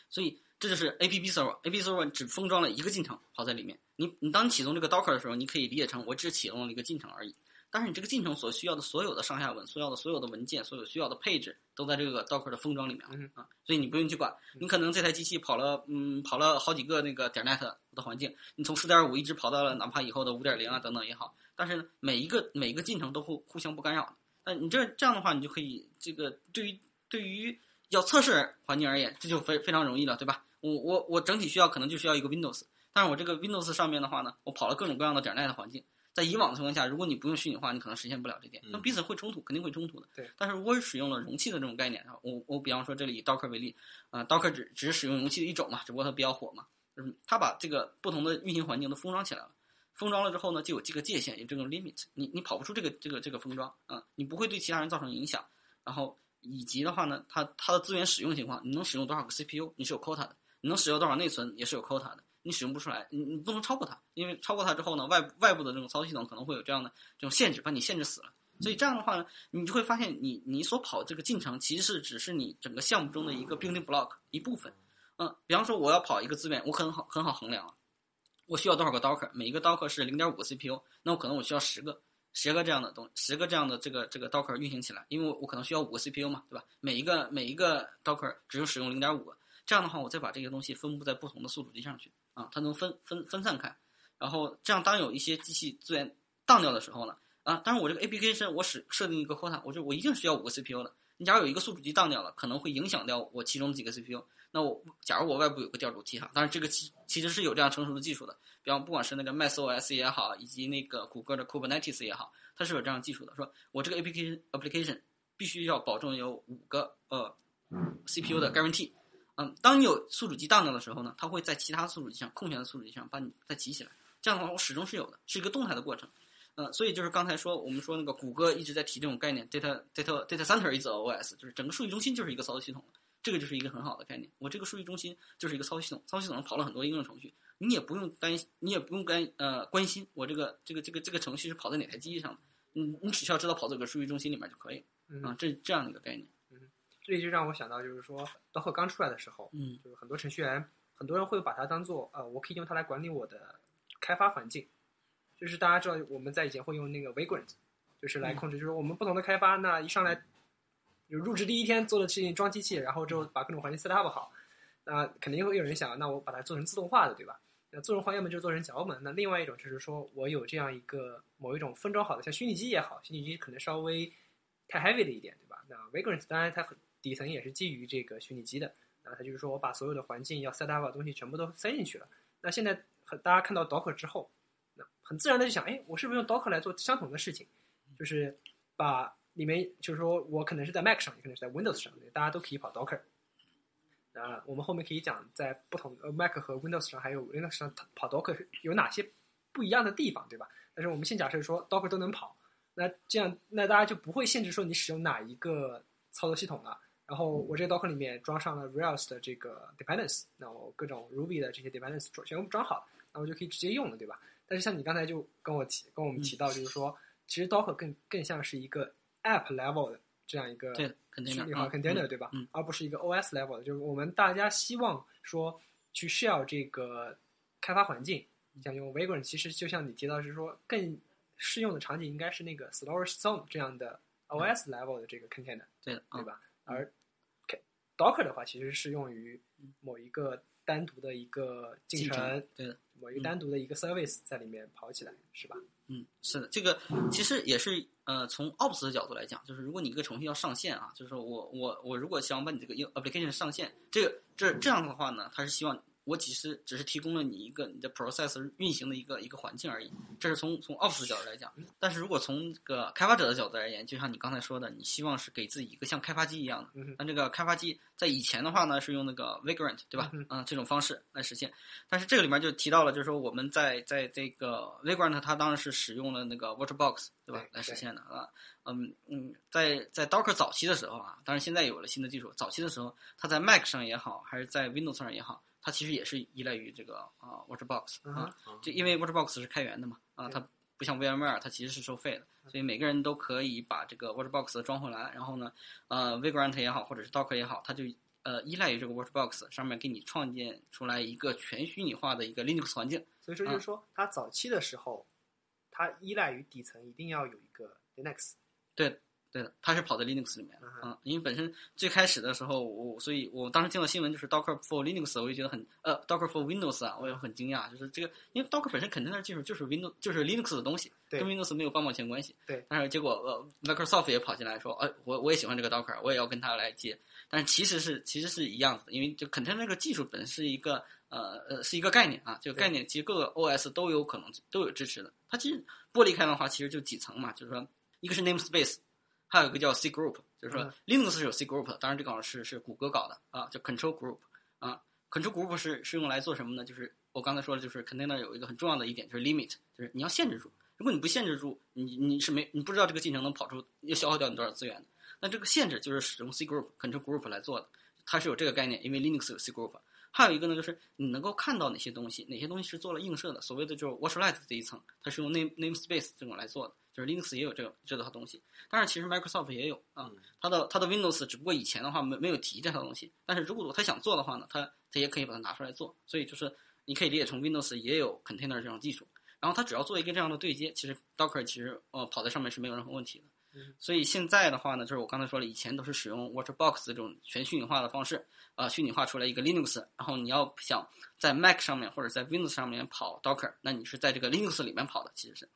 所以。这就是 APP server，APP server 只封装了一个进程跑在里面。你你当你启动这个 Docker 的时候，你可以理解成我只启动了一个进程而已。但是你这个进程所需要的所有的上下文、所要的所有的文件、所有需要的配置，都在这个 Docker 的封装里面啊。所以你不用去管。你可能这台机器跑了嗯跑了好几个那个点 net 的环境，你从四点五一直跑到了哪怕以后的五点零啊等等也好。但是呢，每一个每一个进程都互互相不干扰。那你这这样的话，你就可以这个对于对于要测试环境而言，这就非非常容易了，对吧？我我我整体需要可能就需要一个 Windows，但是我这个 Windows 上面的话呢，我跑了各种各样的点 net 环境，在以往的情况下，如果你不用虚拟化，你可能实现不了这点，那彼此会冲突，肯定会冲突的。对。但是如果使用了容器的这种概念啊，我我比方说这里以 Docker 为例，啊，Docker 只只是使用容器的一种嘛，只不过它比较火嘛，就是，它把这个不同的运行环境都封装起来了，封装了之后呢，就有这个界限，有这种 limit，你你跑不出这个这个这个封装，啊，你不会对其他人造成影响，然后以及的话呢，它它的资源使用情况，你能使用多少个 CPU，你是有 quota 的。你能使用多少内存也是有 quota 的，你使用不出来，你你不能超过它，因为超过它之后呢，外外部的这种操作系统可能会有这样的这种限制，把你限制死了。所以这样的话呢，你就会发现，你你所跑这个进程其实只是你整个项目中的一个 building block 一部分。嗯，比方说我要跑一个资源，我很好很好衡量啊，我需要多少个 docker，每一个 docker 是零点五个 CPU，那我可能我需要十个十个这样的东十个这样的这个这个 docker 运行起来，因为我可能需要五个 CPU 嘛，对吧？每一个每一个 docker 只有使用零点五个。这样的话，我再把这些东西分布在不同的宿主机上去啊，它能分分分散开，然后这样当有一些机器资源当掉的时候呢，啊，当然我这个 APK 我使设定一个 quota，我就我一定是要五个 CPU 的。你假如有一个宿主机当掉了，可能会影响掉我其中的几个 CPU。那我假如我外部有个调度器哈，当然这个其其实是有这样成熟的技术的，比方不管是那个 MacOS 也好，以及那个谷歌的 Kubernetes 也好，它是有这样技术的，说我这个 APK application 必须要保证有五个呃 CPU 的 guarantee。嗯，当你有宿主机当掉的时候呢，它会在其他宿主机上空闲的宿主机上把你再集起来。这样的话，我始终是有的，是一个动态的过程。呃，所以就是刚才说我们说那个谷歌一直在提这种概念，data data data center is OS，就是整个数据中心就是一个操作系统。这个就是一个很好的概念。我这个数据中心就是一个操作系统，操作系统上跑了很多应用程序，你也不用担心，你也不用干呃关心我这个这个这个这个程序是跑在哪台机器上的。你，你只需要知道跑这个数据中心里面就可以。啊，这这样的一个概念。这就让我想到，就是说，Docker 刚出来的时候，嗯，就是很多程序员，很多人会把它当做，呃，我可以用它来管理我的开发环境。就是大家知道，我们在以前会用那个 Vagrant，就是来控制，就是我们不同的开发，那一上来，就入职第一天做的事情装机器，然后之后把各种环境 set up 好，那肯定会有人想，那我把它做成自动化的，对吧？那自动化要么就做成脚本，那另外一种就是说我有这样一个某一种分装好的，像虚拟机也好，虚拟机可能稍微太 heavy 了一点，对吧？那 Vagrant 当然它很。底层也是基于这个虚拟机的，那它就是说我把所有的环境要 set up 的东西全部都塞进去了。那现在很大家看到 Docker 之后，那很自然的就想，哎，我是不是用 Docker 来做相同的事情？就是把里面，就是说我可能是在 Mac 上，也可能是在 Windows 上，大家都可以跑 Docker。啊，我们后面可以讲，在不同的 Mac 和 Windows 上，还有 Linux 上跑 Docker 有哪些不一样的地方，对吧？但是我们先假设说 Docker 都能跑，那这样那大家就不会限制说你使用哪一个操作系统了。然后我这个 Docker 里面装上了 Rails 的这个 dependence，那我各种 Ruby 的这些 dependence 全部装好，那我就可以直接用了，对吧？但是像你刚才就跟我提，跟我们提到，就是说，其实 Docker 更更像是一个 app level 的这样一个虚拟化 container，对吧？而不是一个 OS level 的，就是我们大家希望说去 share 这个开发环境，你想用 Vagrant，其实就像你提到是说，更适用的场景应该是那个 Storage Zone 这样的 OS level 的这个 container，对的，对吧？而 Docker 的话，其实是用于某一个单独的一个进程，对的，某一个单独的一个 service 在里面跑起来，是吧？嗯，是的，这个其实也是呃，从 Ops 的角度来讲，就是如果你一个程序要上线啊，就是说我我我如果想把你这个 application 上线，这个这这样的话呢，它是希望。我只是只是提供了你一个你的 process 运行的一个一个环境而已，这是从从 Ops 的角度来讲。但是如果从这个开发者的角度而言，就像你刚才说的，你希望是给自己一个像开发机一样的。那这个开发机在以前的话呢，是用那个 Vagrant 对吧？嗯，这种方式来实现。但是这个里面就提到了，就是说我们在在这个 Vagrant 它当然是使用了那个 VirtualBox 对吧来实现的啊。嗯嗯，在在 Docker 早期的时候啊，当然现在有了新的技术，早期的时候它在 Mac 上也好，还是在 Windows 上也好。它其实也是依赖于这个啊，WaterBox 啊，就因为 WaterBox 是开源的嘛，啊，它不像 VMware，它其实是收费的，所以每个人都可以把这个 WaterBox 装回来，然后呢，呃，Vagrant 也好，或者是 Docker 也好，它就呃依赖于这个 WaterBox 上面给你创建出来一个全虚拟化的一个 Linux 环境。所以说，就是说，它早期的时候，它依赖于底层一定要有一个 Linux。对。对的，它是跑在 Linux 里面啊，因为本身最开始的时候，我所以我当时听到新闻就是 Docker for Linux，我就觉得很呃 Docker for Windows 啊，我也很惊讶，就是这个，因为 Docker 本身肯定的技术就是 Windows 就是 Linux 的东西，跟 Windows 没有半毛钱关系。对。但是结果呃 Microsoft 也跑进来说，哎，我我也喜欢这个 Docker，我也要跟他来接，但是其实是其实是一样的，因为就肯定那个技术本身是一个呃呃是一个概念啊，这个概念其实各个 OS 都有可能都有支持的，它其实剥离开的话，其实就几层嘛，就是说一个是 Namespace。还有一个叫 C Group，就是说 Linux 是有 C Group，当然这个是是谷歌搞的啊，叫 Control Group 啊，Control Group 是是用来做什么呢？就是我刚才说的，就是 Container 有一个很重要的一点，就是 Limit，就是你要限制住。如果你不限制住，你你是没你不知道这个进程能跑出要消耗掉你多少资源的。那这个限制就是使用 C Group Control Group 来做的，它是有这个概念，因为 Linux 有 C Group。还有一个呢，就是你能够看到哪些东西，哪些东西是做了映射的，所谓的就是 Watchlight 这一层，它是用 Name Namespace 这种来做的。就是 Linux 也有这个这套东西，但是其实 Microsoft 也有啊，它的它的 Windows 只不过以前的话没没有提这套东西，但是如果他想做的话呢，他他也可以把它拿出来做，所以就是你可以理解成 Windows 也有 Container 这种技术，然后它只要做一个这样的对接，其实 Docker 其实呃跑在上面是没有任何问题的。所以现在的话呢，就是我刚才说了，以前都是使用 WaterBox 这种全虚拟化的方式，呃，虚拟化出来一个 Linux，然后你要想在 Mac 上面或者在 Windows 上面跑 Docker，那你是在这个 Linux 里面跑的，其实是。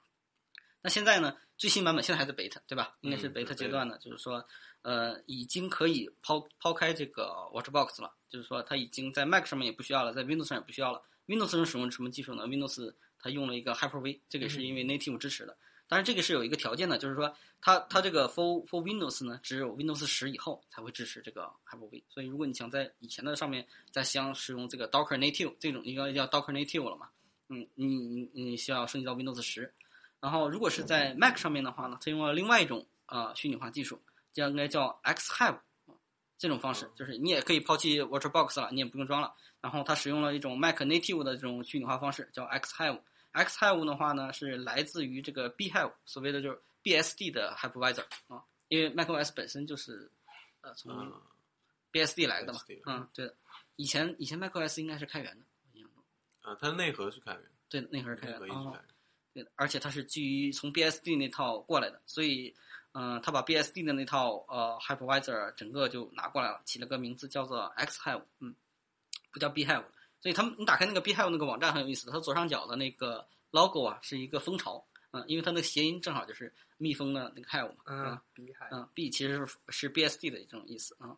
那现在呢？最新版本现在还在 beta，对吧？应该是 beta 阶段的，就是说，呃，已经可以抛抛开这个 Watchbox 了，就是说它已经在 Mac 上面也不需要了，在 Windows 上也不需要了。Windows 上使用什么技术呢？Windows 它用了一个 Hyper-V，这个是因为 Native 支持的。当然，这个是有一个条件的，就是说它它这个 For For Windows 呢，只有 Windows 十以后才会支持这个 Hyper-V。所以，如果你想在以前的上面再想使用这个 Docker Native 这种，应该叫 Docker Native 了嘛？嗯，你你你需要升级到 Windows 十。然后，如果是在 Mac 上面的话呢，它用了另外一种呃虚拟化技术，叫应该叫 xHive，这种方式就是你也可以抛弃 VirtualBox 了，你也不用装了。然后它使用了一种 Mac Native 的这种虚拟化方式，叫 xHive。xHive 的话呢是来自于这个 Bhive，所谓的就是 BSD 的 Hypervisor 啊，因为 macOS 本身就是呃从 BSD 来的嘛，嗯，对的。以前以前 macOS 应该是开源的，印象中。啊，它的内核是开源。对，内核是开源的。而且它是基于从 BSD 那套过来的，所以，嗯，他把 BSD 的那套呃 Hypervisor 整个就拿过来了，起了个名字叫做 xHive，嗯，不叫 Bhive。所以他们你打开那个 Bhive 那个网站很有意思，它左上角的那个 logo 啊是一个蜂巢，嗯，因为它那个谐音正好就是蜜蜂的那个 hive 嘛，嗯，Bhive，嗯，B 其实是是 BSD 的这种意思啊。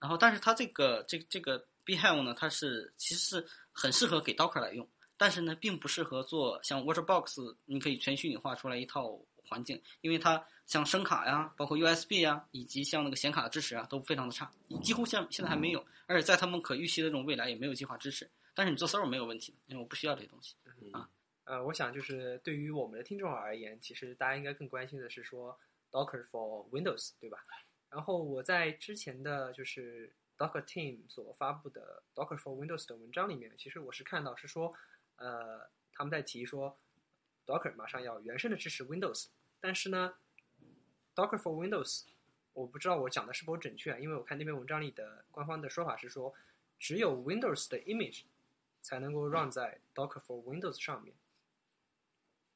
然后，但是它这个这这个 Bhive 呢，它是其实是很适合给 Docker 来用。但是呢，并不适合做像 WaterBox，你可以全虚拟化出来一套环境，因为它像声卡呀，包括 USB 呀，以及像那个显卡的支持啊，都非常的差，几乎现现在还没有，而且在他们可预期的这种未来也没有计划支持。但是你做 server 没有问题，因为我不需要这些东西啊。呃，我想就是对于我们的听众而言，其实大家应该更关心的是说 Docker for Windows，对吧？然后我在之前的就是 Docker Team 所发布的 Docker for Windows 的文章里面，其实我是看到是说。呃，他们在提说，Docker 马上要原生的支持 Windows，但是呢，Docker for Windows，我不知道我讲的是否准确，因为我看那篇文章里的官方的说法是说，只有 Windows 的 image 才能够 run 在 Docker for Windows 上面。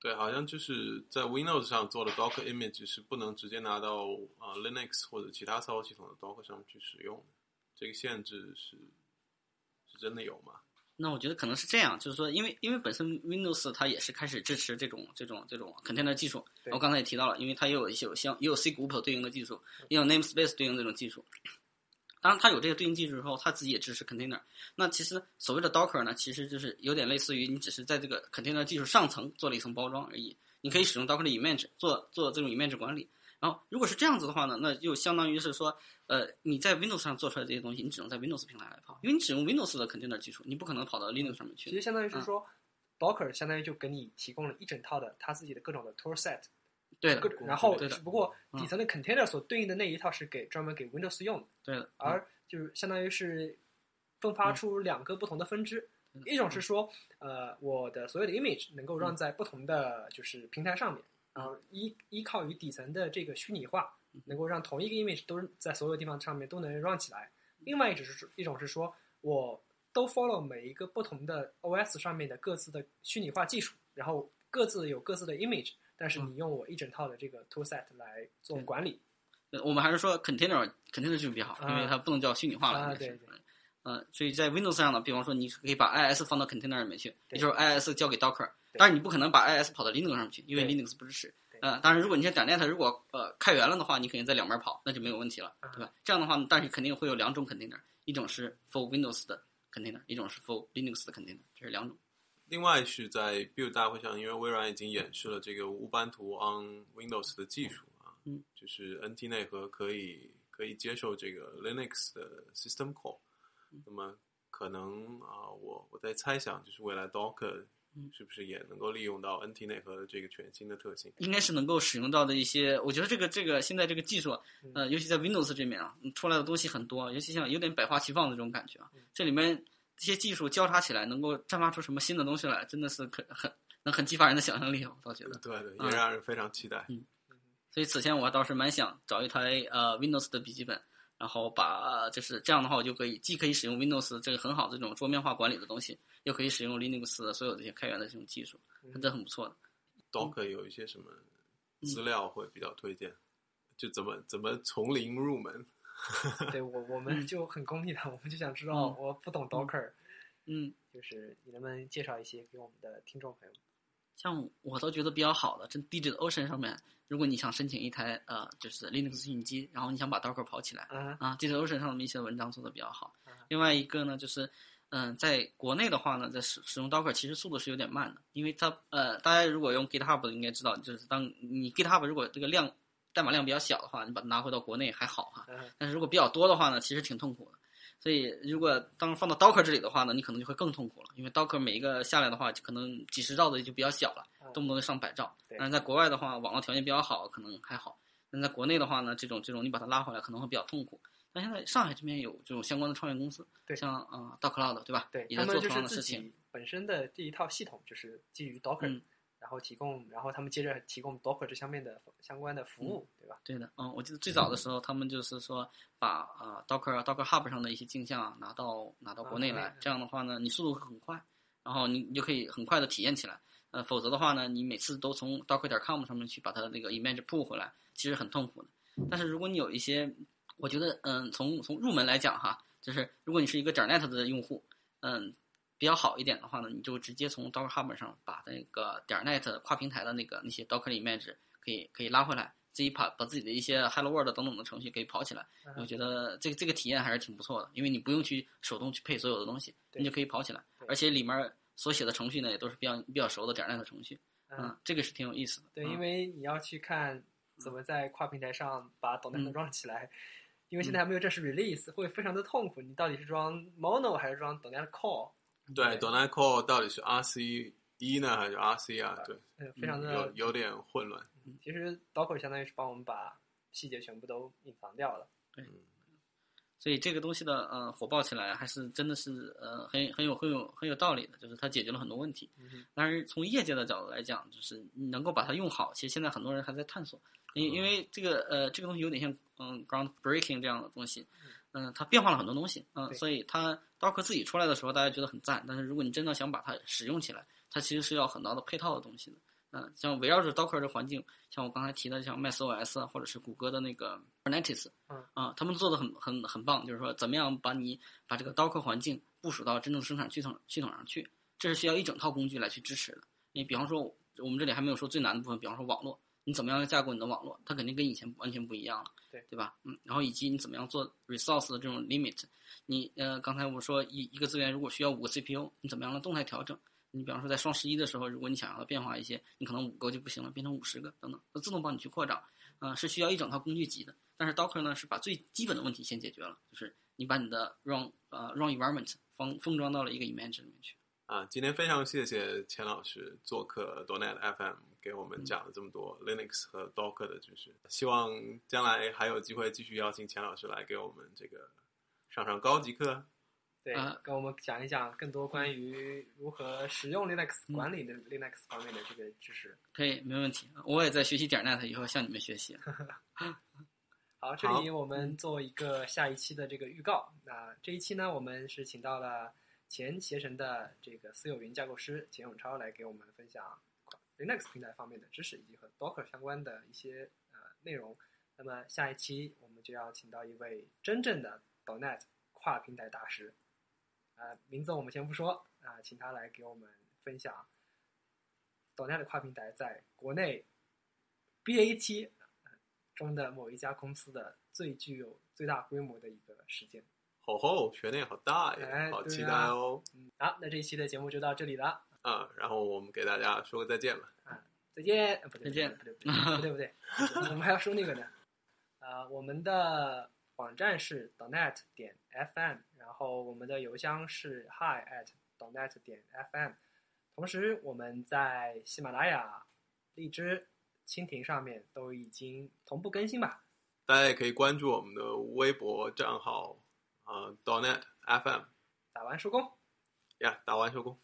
对，好像就是在 Windows 上做的 Docker image 是不能直接拿到啊 Linux 或者其他操作系统的 Docker 上去使用的，这个限制是是真的有吗？那我觉得可能是这样，就是说，因为因为本身 Windows 它也是开始支持这种这种这种 container 技术，我刚才也提到了，因为它也有一些有像也有 C 股谱对应的技术，也有 namespace 对应这种技术。当然，它有这个对应技术之后，它自己也支持 container。那其实所谓的 Docker 呢，其实就是有点类似于你只是在这个 container 技术上层做了一层包装而已。你可以使用 Docker 的 image 做做这种 image 管理。然后，如果是这样子的话呢，那就相当于是说，呃，你在 Windows 上做出来这些东西，你只能在 Windows 平台来跑，因为你只用 Windows 的 container 技术，你不可能跑到 Linux 上面去。其实相当于是嗯。说、Docker 相当于就给你提供了一整套的他自己的各种的 tool set，对的，然后只不过嗯。底层的 container 所对应的那一套是给专门给 Windows 用的，对的。嗯。而就是相当于是分发出两个不同的分支，嗯一种是说，呃，我的所有的 image 能够 run 在不同的就是平台上面，然后依依靠于底层的这个虚拟化，嗯能够让同一个 image 都在所有地方上面都能 run 起来。另外一种是一种是说，我都 follow 每一个不同的 OS 上面的各自的虚拟化技术，然后各自有各自的 image，但是你用我一整套的这个 toolset 来做管理。呃我们还是说 container container 技术比较好，啊因为它不能叫虚拟化了。对呃，所以在 Windows 上呢，比方说你可以把 IIS 放到 container 里面去，也就是 IIS 交给 Docker，对当然你不可能把 IIS 跑到 Linux 上去，因为 Linux 不支持对。呃，当然如果你这点 net 如果呃开源了的话，你肯定在两边跑，那就没有问题了，啊对吧？这样的话，但是肯定会有两种 container，一种是 for Windows 的 container，一种是 for Linux 的 container，这是两种。另外是在 Build 大会上，因为微软已经演示了这个无版图 on Windows 的技术啊，嗯，就是 NT 内核可以可以接受这个 Linux 的 System Call，、那嗯么可能啊、我我在猜想，就是未来 Docker 嗯是不是也能够利用到 NT 内核的这个全新的特性？应该是能够使用到的一些，我觉得这个这个现在这个技术，呃，尤其在 Windows 这面啊，出来的东西很多，尤其像有点百花齐放的这种感觉啊。这里面这些技术交叉起来，能够绽发出什么新的东西来，真的是可很能很激发人的想象力，我倒觉得。对对，嗯也让人非常期待。嗯所以此前我倒是蛮想找一台呃 Windows 的笔记本，然后把、呃就是这样的话，我就可以既可以使用 Windows 这个很好的这种桌面化管理的东西，又可以使用 Linux 的所有这些开源的这种技术，这很不错的。Docker 有一些什么嗯资料会比较推荐？就怎么怎么从零入门？对我我们就很功利的，我们就想知道，嗯我不懂 Docker，嗯，就是你能不能介绍一些给我们的听众朋友们？像我都觉得比较好的，这 DigitalOcean 上面，如果你想申请一台呃就是 Linux 虚拟机，然后你想把 Docker 跑起来啊啊，DigitalOcean 上面一些文章做的比较好啊。另外一个呢，就是嗯、在国内的话呢，在使使用 Docker 其实速度是有点慢的，因为它呃，大家如果用 GitHub 应该知道，就是当你 GitHub 如果这个量代码量比较小的话，你把它拿回到国内还好哈，啊但是如果比较多的话呢，其实挺痛苦的。所以如果当放到 Docker 这里的话呢，你可能就会更痛苦了，因为 Docker 每一个下来的话，就可能几十兆的就比较小了，动不动就上百兆。但是在国外的话，网络条件比较好，可能还好。但在国内的话呢，这种这种你把它拉回来可能会比较痛苦。但现在上海这边有这种相关的创业公司，对像呃 d o c Cloud 对吧？对也在做同样的事情己。本身的这一套系统就是基于 Docker，、嗯然后提供，然后他们接着提供 Docker 这方面的相关的服务，对吧？对的，嗯，我记得最早的时候，他们就是说把呃 Docker Docker Hub 上的一些镜像啊拿到拿到国内来，啊这样的话呢，你速度会很快，然后你你就可以很快的体验起来。呃，否则的话呢，你每次都从 Docker 点 com 上面去把它的那个 image pull 回来，其实很痛苦的。但是如果你有一些，我觉得嗯，从从入门来讲哈，就是如果你是一个点 net 的用户，嗯。比较好一点的话呢，你就直接从 Docker Hub 上把那个点 net 跨平台的那个那些 Docker image 可以可以拉回来，自己把把自己的一些 Hello World 等等的程序可以跑起来。嗯我觉得这个这个体验还是挺不错的，因为你不用去手动去配所有的东西，你就可以跑起来，而且里面所写的程序呢也都是比较比较熟的点 net 程序，嗯，这个是挺有意思的。对，嗯因为你要去看怎么在跨平台上把抖嗯 net 装起来，因为现在还没有正式 release，会非常的痛苦。你到底是装 mono 还是装抖 net core？对 d o n a t Core 到底是 RC 一呢还是 RC 啊？对，呃，非常有的，有有点混乱。其实 Docker 相当于是帮我们把细节全部都隐藏掉了。对所以这个东西的呃火爆起来，还是真的是呃很很有很有很有道理的，就是它解决了很多问题。嗯但是从业界的角度来讲，就是你能够把它用好，其实现在很多人还在探索，因因为这个呃这个东西有点像嗯 groundbreaking 这样的东西，嗯、它变化了很多东西，嗯、对。所以它 Docker 自己出来的时候，大家觉得很赞，但是如果你真的想把它使用起来，它其实是要很多的配套的东西的，嗯，像围绕着 Docker 的环境，像我刚才提的像 macOS 啊，或者是谷歌的那个 Kubernetes，嗯。啊，他们做的很很很棒，就是说怎么样把你把这个 Docker 环境部署到真正生产系统系统上去，这是需要一整套工具来去支持的。你比方说，我们这里还没有说最难的部分，比方说网络，你怎么样架构你的网络，它肯定跟以前完全不一样了，对对吧？嗯，然后以及你怎么样做 resource 的这种 limit，你呃刚才我说一一个资源如果需要五个 CPU，你怎么样的动态调整？你比方说在双十一的时候，如果你想要的变化一些，你可能五个就不行了，变成五十个等等，它自动帮你去扩张，呃，是需要一整套工具集的。但是 Docker 呢是把最基本的问题先解决了，就是你把你的 run 呃 run environment 封封装到了一个 image 里面去。啊，今天非常谢谢钱老师做客 Donet FM，给我们讲了这么多 Linux 和 Docker 的知识。希望将来还有机会继续邀请钱老师来给我们这个上上高级课。对啊，跟我们讲一讲更多关于如何使用 Linux 管理的 Linux 方面的这个知识。可以，没问题。我也在学习点 net，以后向你们学习。好，这里我们做一个下一期的这个预告。那这一期呢，我们是请到了前携程的这个私有云架构师钱永超来给我们分享 Linux 平台方面的知识，以及和 Docker 相关的一些呃内容。那么下一期我们就要请到一位真正的 .NET 跨平台大师，啊、名字我们先不说啊、请他来给我们分享 .NET 跨平台在国内 BAT 中的某一家公司的最具有最大规模的一个实践。吼吼，悬念好大呀，哎好期待哦！嗯，好，那这一期的节目就到这里了，啊，然后我们给大家说个再见吧。啊再见。呃不对，再见不对，不对，不对，不对，我们还要说那个呢。啊，我们的网站是 donet 点 fm，然后我们的邮箱是 hi at donet 点 fm，同时我们在喜马拉雅、荔枝、蜻蜓上面都已经同步更新吧。大家也可以关注我们的微博账号啊、呃、，Donet FM 打完收工。呀，打完收工。